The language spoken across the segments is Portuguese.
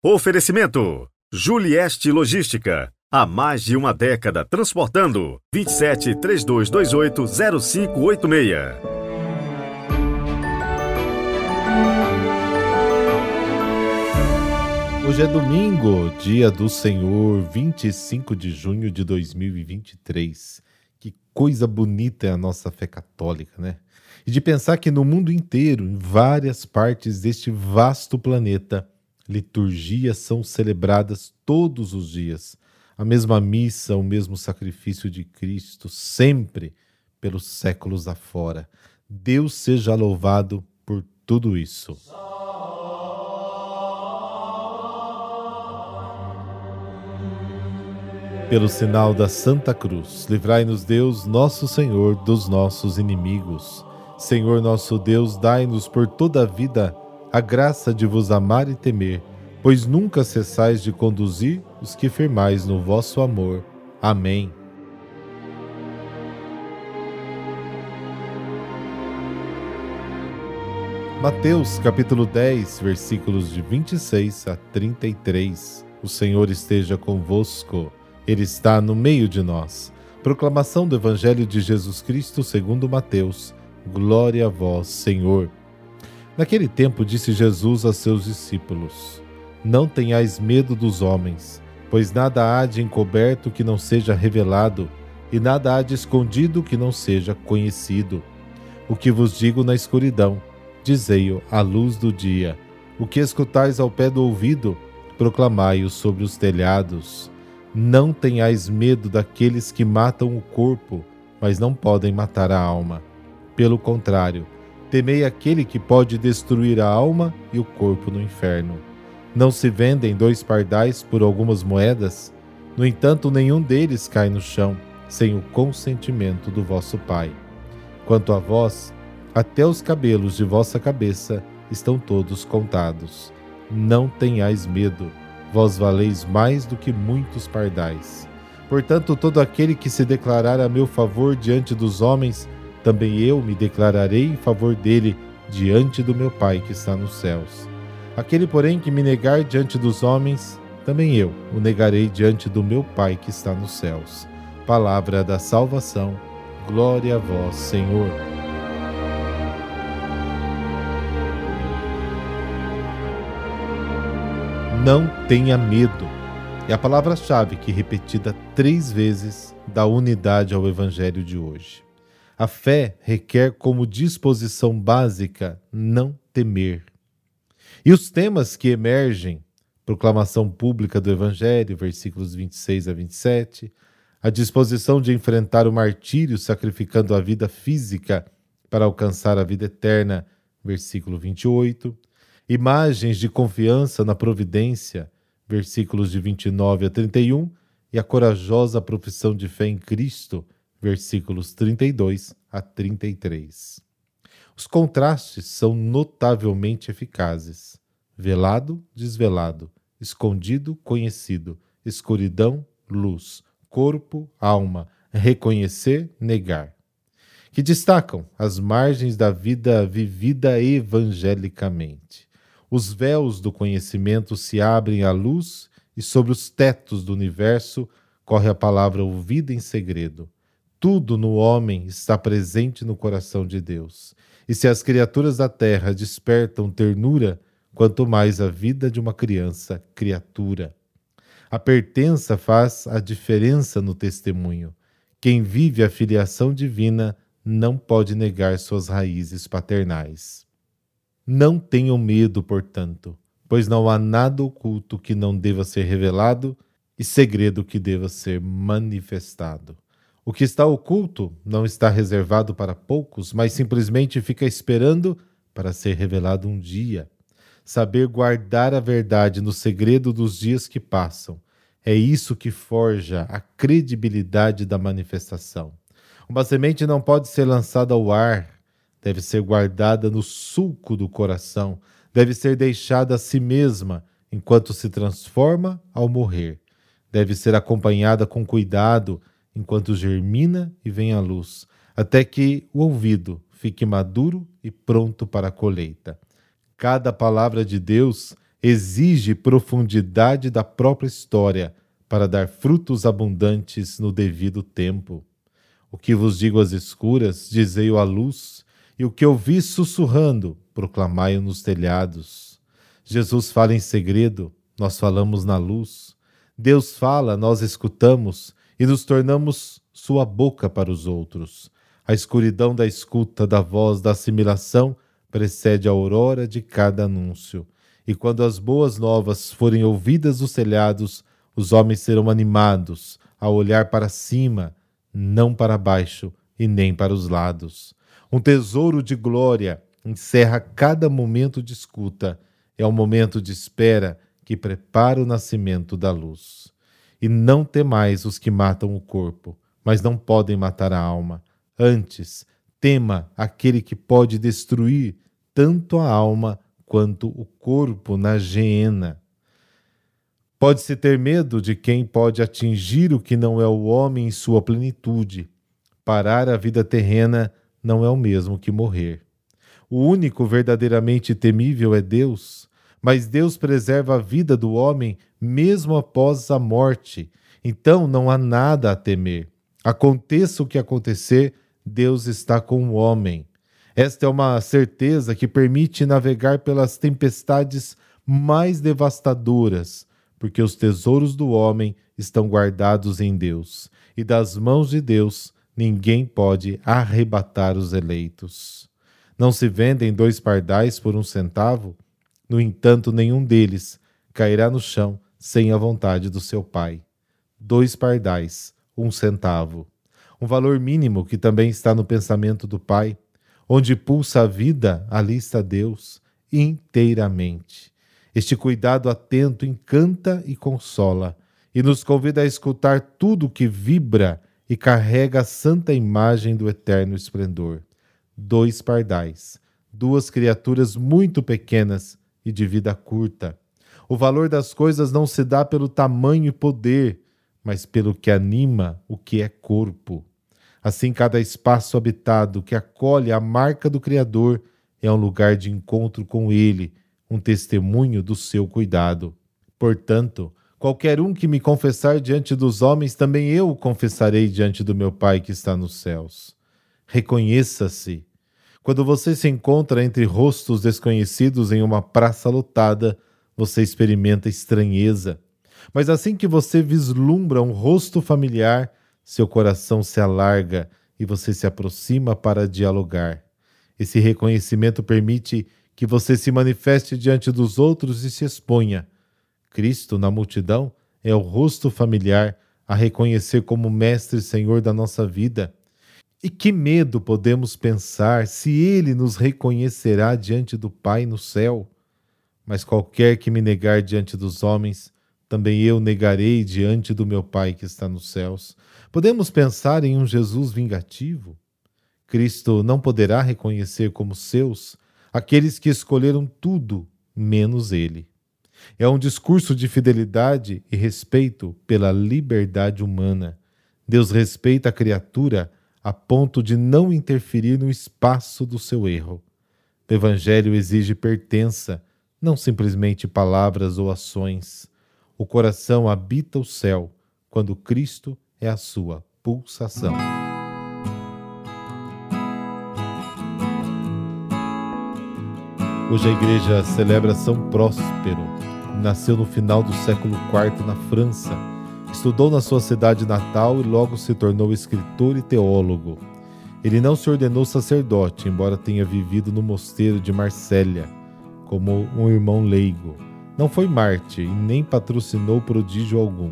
Oferecimento: Julieste Logística. Há mais de uma década transportando. 27 3228 0586. Hoje é domingo, dia do Senhor, 25 de junho de 2023. Que coisa bonita é a nossa fé católica, né? E de pensar que no mundo inteiro, em várias partes deste vasto planeta, liturgias são celebradas todos os dias. A mesma missa, o mesmo sacrifício de Cristo, sempre pelos séculos afora. Deus seja louvado por tudo isso. Pelo sinal da Santa Cruz, livrai-nos Deus, nosso Senhor, dos nossos inimigos. Senhor nosso Deus, dai-nos por toda a vida a graça de vos amar e temer, pois nunca cessais de conduzir os que firmais no vosso amor. Amém. Mateus capítulo 10, versículos de 26 a 33. O Senhor esteja convosco. Ele está no meio de nós. Proclamação do Evangelho de Jesus Cristo segundo Mateus. Glória a vós, Senhor. Naquele tempo disse Jesus a seus discípulos: Não tenhais medo dos homens, pois nada há de encoberto que não seja revelado, e nada há de escondido que não seja conhecido. O que vos digo na escuridão, dizei-o à luz do dia. O que escutais ao pé do ouvido, proclamai-o sobre os telhados. Não tenhais medo daqueles que matam o corpo, mas não podem matar a alma. Pelo contrário, Temei aquele que pode destruir a alma e o corpo no inferno. Não se vendem dois pardais por algumas moedas? No entanto, nenhum deles cai no chão, sem o consentimento do vosso Pai. Quanto a vós, até os cabelos de vossa cabeça estão todos contados. Não tenhais medo, vós valeis mais do que muitos pardais. Portanto, todo aquele que se declarar a meu favor diante dos homens, também eu me declararei em favor dele diante do meu Pai que está nos céus. Aquele, porém, que me negar diante dos homens, também eu o negarei diante do meu Pai que está nos céus. Palavra da salvação. Glória a vós, Senhor. Não tenha medo. É a palavra-chave que, repetida três vezes, dá unidade ao Evangelho de hoje. A fé requer como disposição básica não temer. E os temas que emergem, proclamação pública do Evangelho, versículos 26 a 27, a disposição de enfrentar o martírio sacrificando a vida física para alcançar a vida eterna, versículo 28, imagens de confiança na providência, versículos de 29 a 31, e a corajosa profissão de fé em Cristo, versículos 32 a 33. Os contrastes são notavelmente eficazes: velado, desvelado, escondido, conhecido, escuridão, luz, corpo, alma, reconhecer, negar. Que destacam as margens da vida vivida evangelicamente. Os véus do conhecimento se abrem à luz e sobre os tetos do universo corre a palavra ouvida em segredo tudo no homem está presente no coração de Deus. E se as criaturas da terra despertam ternura, quanto mais a vida de uma criança, criatura. A pertença faz a diferença no testemunho. Quem vive a filiação divina não pode negar suas raízes paternais. Não tenham medo, portanto, pois não há nada oculto que não deva ser revelado e segredo que deva ser manifestado. O que está oculto não está reservado para poucos, mas simplesmente fica esperando para ser revelado um dia. Saber guardar a verdade no segredo dos dias que passam é isso que forja a credibilidade da manifestação. Uma semente não pode ser lançada ao ar, deve ser guardada no sulco do coração, deve ser deixada a si mesma enquanto se transforma ao morrer. Deve ser acompanhada com cuidado enquanto germina e vem à luz, até que o ouvido fique maduro e pronto para a colheita. Cada palavra de Deus exige profundidade da própria história para dar frutos abundantes no devido tempo. O que vos digo às escuras, dizei-o à luz, e o que ouvi sussurrando, proclamai-o nos telhados. Jesus fala em segredo, nós falamos na luz. Deus fala, nós escutamos e nos tornamos sua boca para os outros. A escuridão da escuta, da voz, da assimilação precede a aurora de cada anúncio. E quando as boas novas forem ouvidas dos telhados, os homens serão animados a olhar para cima, não para baixo e nem para os lados. Um tesouro de glória encerra cada momento de escuta. É um momento de espera que prepara o nascimento da luz. E não temais os que matam o corpo, mas não podem matar a alma. Antes, tema aquele que pode destruir tanto a alma quanto o corpo na geena. Pode-se ter medo de quem pode atingir o que não é o homem em sua plenitude. Parar a vida terrena não é o mesmo que morrer. O único verdadeiramente temível é Deus, mas Deus preserva a vida do homem mesmo após a morte. Então não há nada a temer. Aconteça o que acontecer, Deus está com o homem. Esta é uma certeza que permite navegar pelas tempestades mais devastadoras porque os tesouros do homem estão guardados em Deus, e das mãos de Deus ninguém pode arrebatar os eleitos. Não se vendem dois pardais por um centavo? No entanto, nenhum deles cairá no chão sem a vontade do seu pai. Dois pardais, um centavo. Um valor mínimo que também está no pensamento do Pai. Onde pulsa a vida, ali está Deus, inteiramente. Este cuidado atento encanta e consola, e nos convida a escutar tudo que vibra e carrega a santa imagem do eterno esplendor. Dois pardais, duas criaturas muito pequenas e de vida curta. O valor das coisas não se dá pelo tamanho e poder, mas pelo que anima o que é corpo. Assim, cada espaço habitado que acolhe a marca do Criador é um lugar de encontro com Ele um testemunho do seu cuidado. Portanto, qualquer um que me confessar diante dos homens, também eu o confessarei diante do meu Pai que está nos céus. Reconheça-se. Quando você se encontra entre rostos desconhecidos em uma praça lotada, você experimenta estranheza. Mas assim que você vislumbra um rosto familiar, seu coração se alarga e você se aproxima para dialogar. Esse reconhecimento permite que você se manifeste diante dos outros e se exponha. Cristo, na multidão, é o rosto familiar a reconhecer como Mestre e Senhor da nossa vida. E que medo podemos pensar se Ele nos reconhecerá diante do Pai no céu? Mas qualquer que me negar diante dos homens, também eu negarei diante do meu Pai que está nos céus. Podemos pensar em um Jesus vingativo? Cristo não poderá reconhecer como seus aqueles que escolheram tudo menos ele. É um discurso de fidelidade e respeito pela liberdade humana. Deus respeita a criatura a ponto de não interferir no espaço do seu erro. O Evangelho exige pertença, não simplesmente palavras ou ações. O coração habita o céu quando Cristo é a sua pulsação. Hoje a igreja celebra São Próspero. Nasceu no final do século IV na França. Estudou na sua cidade natal e logo se tornou escritor e teólogo. Ele não se ordenou sacerdote, embora tenha vivido no mosteiro de Marsella como um irmão leigo. Não foi mártir e nem patrocinou prodígio algum.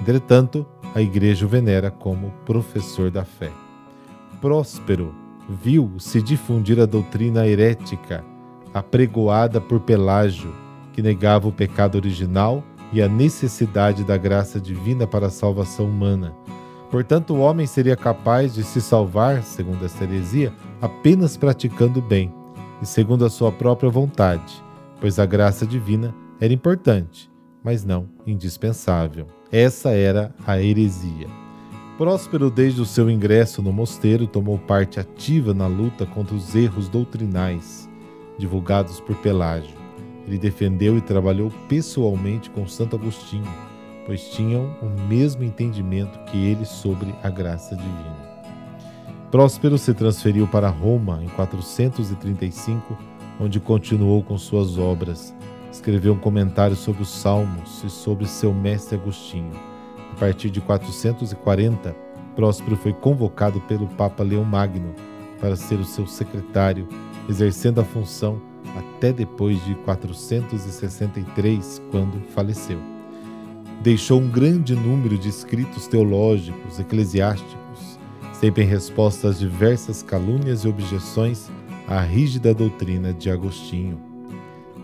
Entretanto, a igreja o venera como professor da fé. Próspero viu se difundir a doutrina herética, apregoada por Pelágio, que negava o pecado original e a necessidade da graça divina para a salvação humana. Portanto, o homem seria capaz de se salvar, segundo esta heresia, apenas praticando bem e segundo a sua própria vontade, pois a graça divina era importante, mas não indispensável. Essa era a heresia. Próspero, desde o seu ingresso no mosteiro, tomou parte ativa na luta contra os erros doutrinais divulgados por Pelágio. Ele defendeu e trabalhou pessoalmente com Santo Agostinho, pois tinham o mesmo entendimento que ele sobre a graça divina. Próspero se transferiu para Roma em 435, onde continuou com suas obras. Escreveu um comentário sobre os Salmos e sobre seu mestre Agostinho. A partir de 440, Próspero foi convocado pelo Papa Leão Magno para ser o seu secretário, exercendo a função até depois de 463, quando faleceu. Deixou um grande número de escritos teológicos, eclesiásticos, sempre em resposta às diversas calúnias e objeções à rígida doutrina de Agostinho.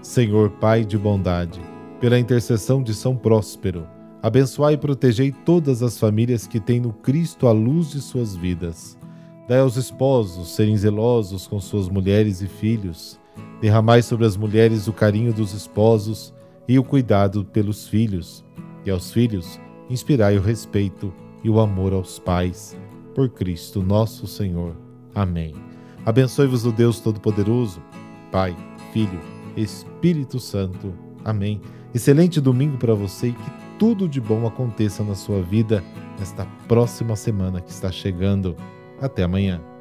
Senhor Pai de bondade, pela intercessão de São Próspero, abençoai e protegei todas as famílias que têm no Cristo a luz de suas vidas. Dai aos esposos serem zelosos com suas mulheres e filhos. Derramai sobre as mulheres o carinho dos esposos e o cuidado pelos filhos. E aos filhos, inspirai o respeito e o amor aos pais por Cristo nosso Senhor. Amém. Abençoe-vos o Deus Todo-Poderoso, Pai, Filho, Espírito Santo. Amém. Excelente domingo para você e que tudo de bom aconteça na sua vida nesta próxima semana que está chegando. Até amanhã.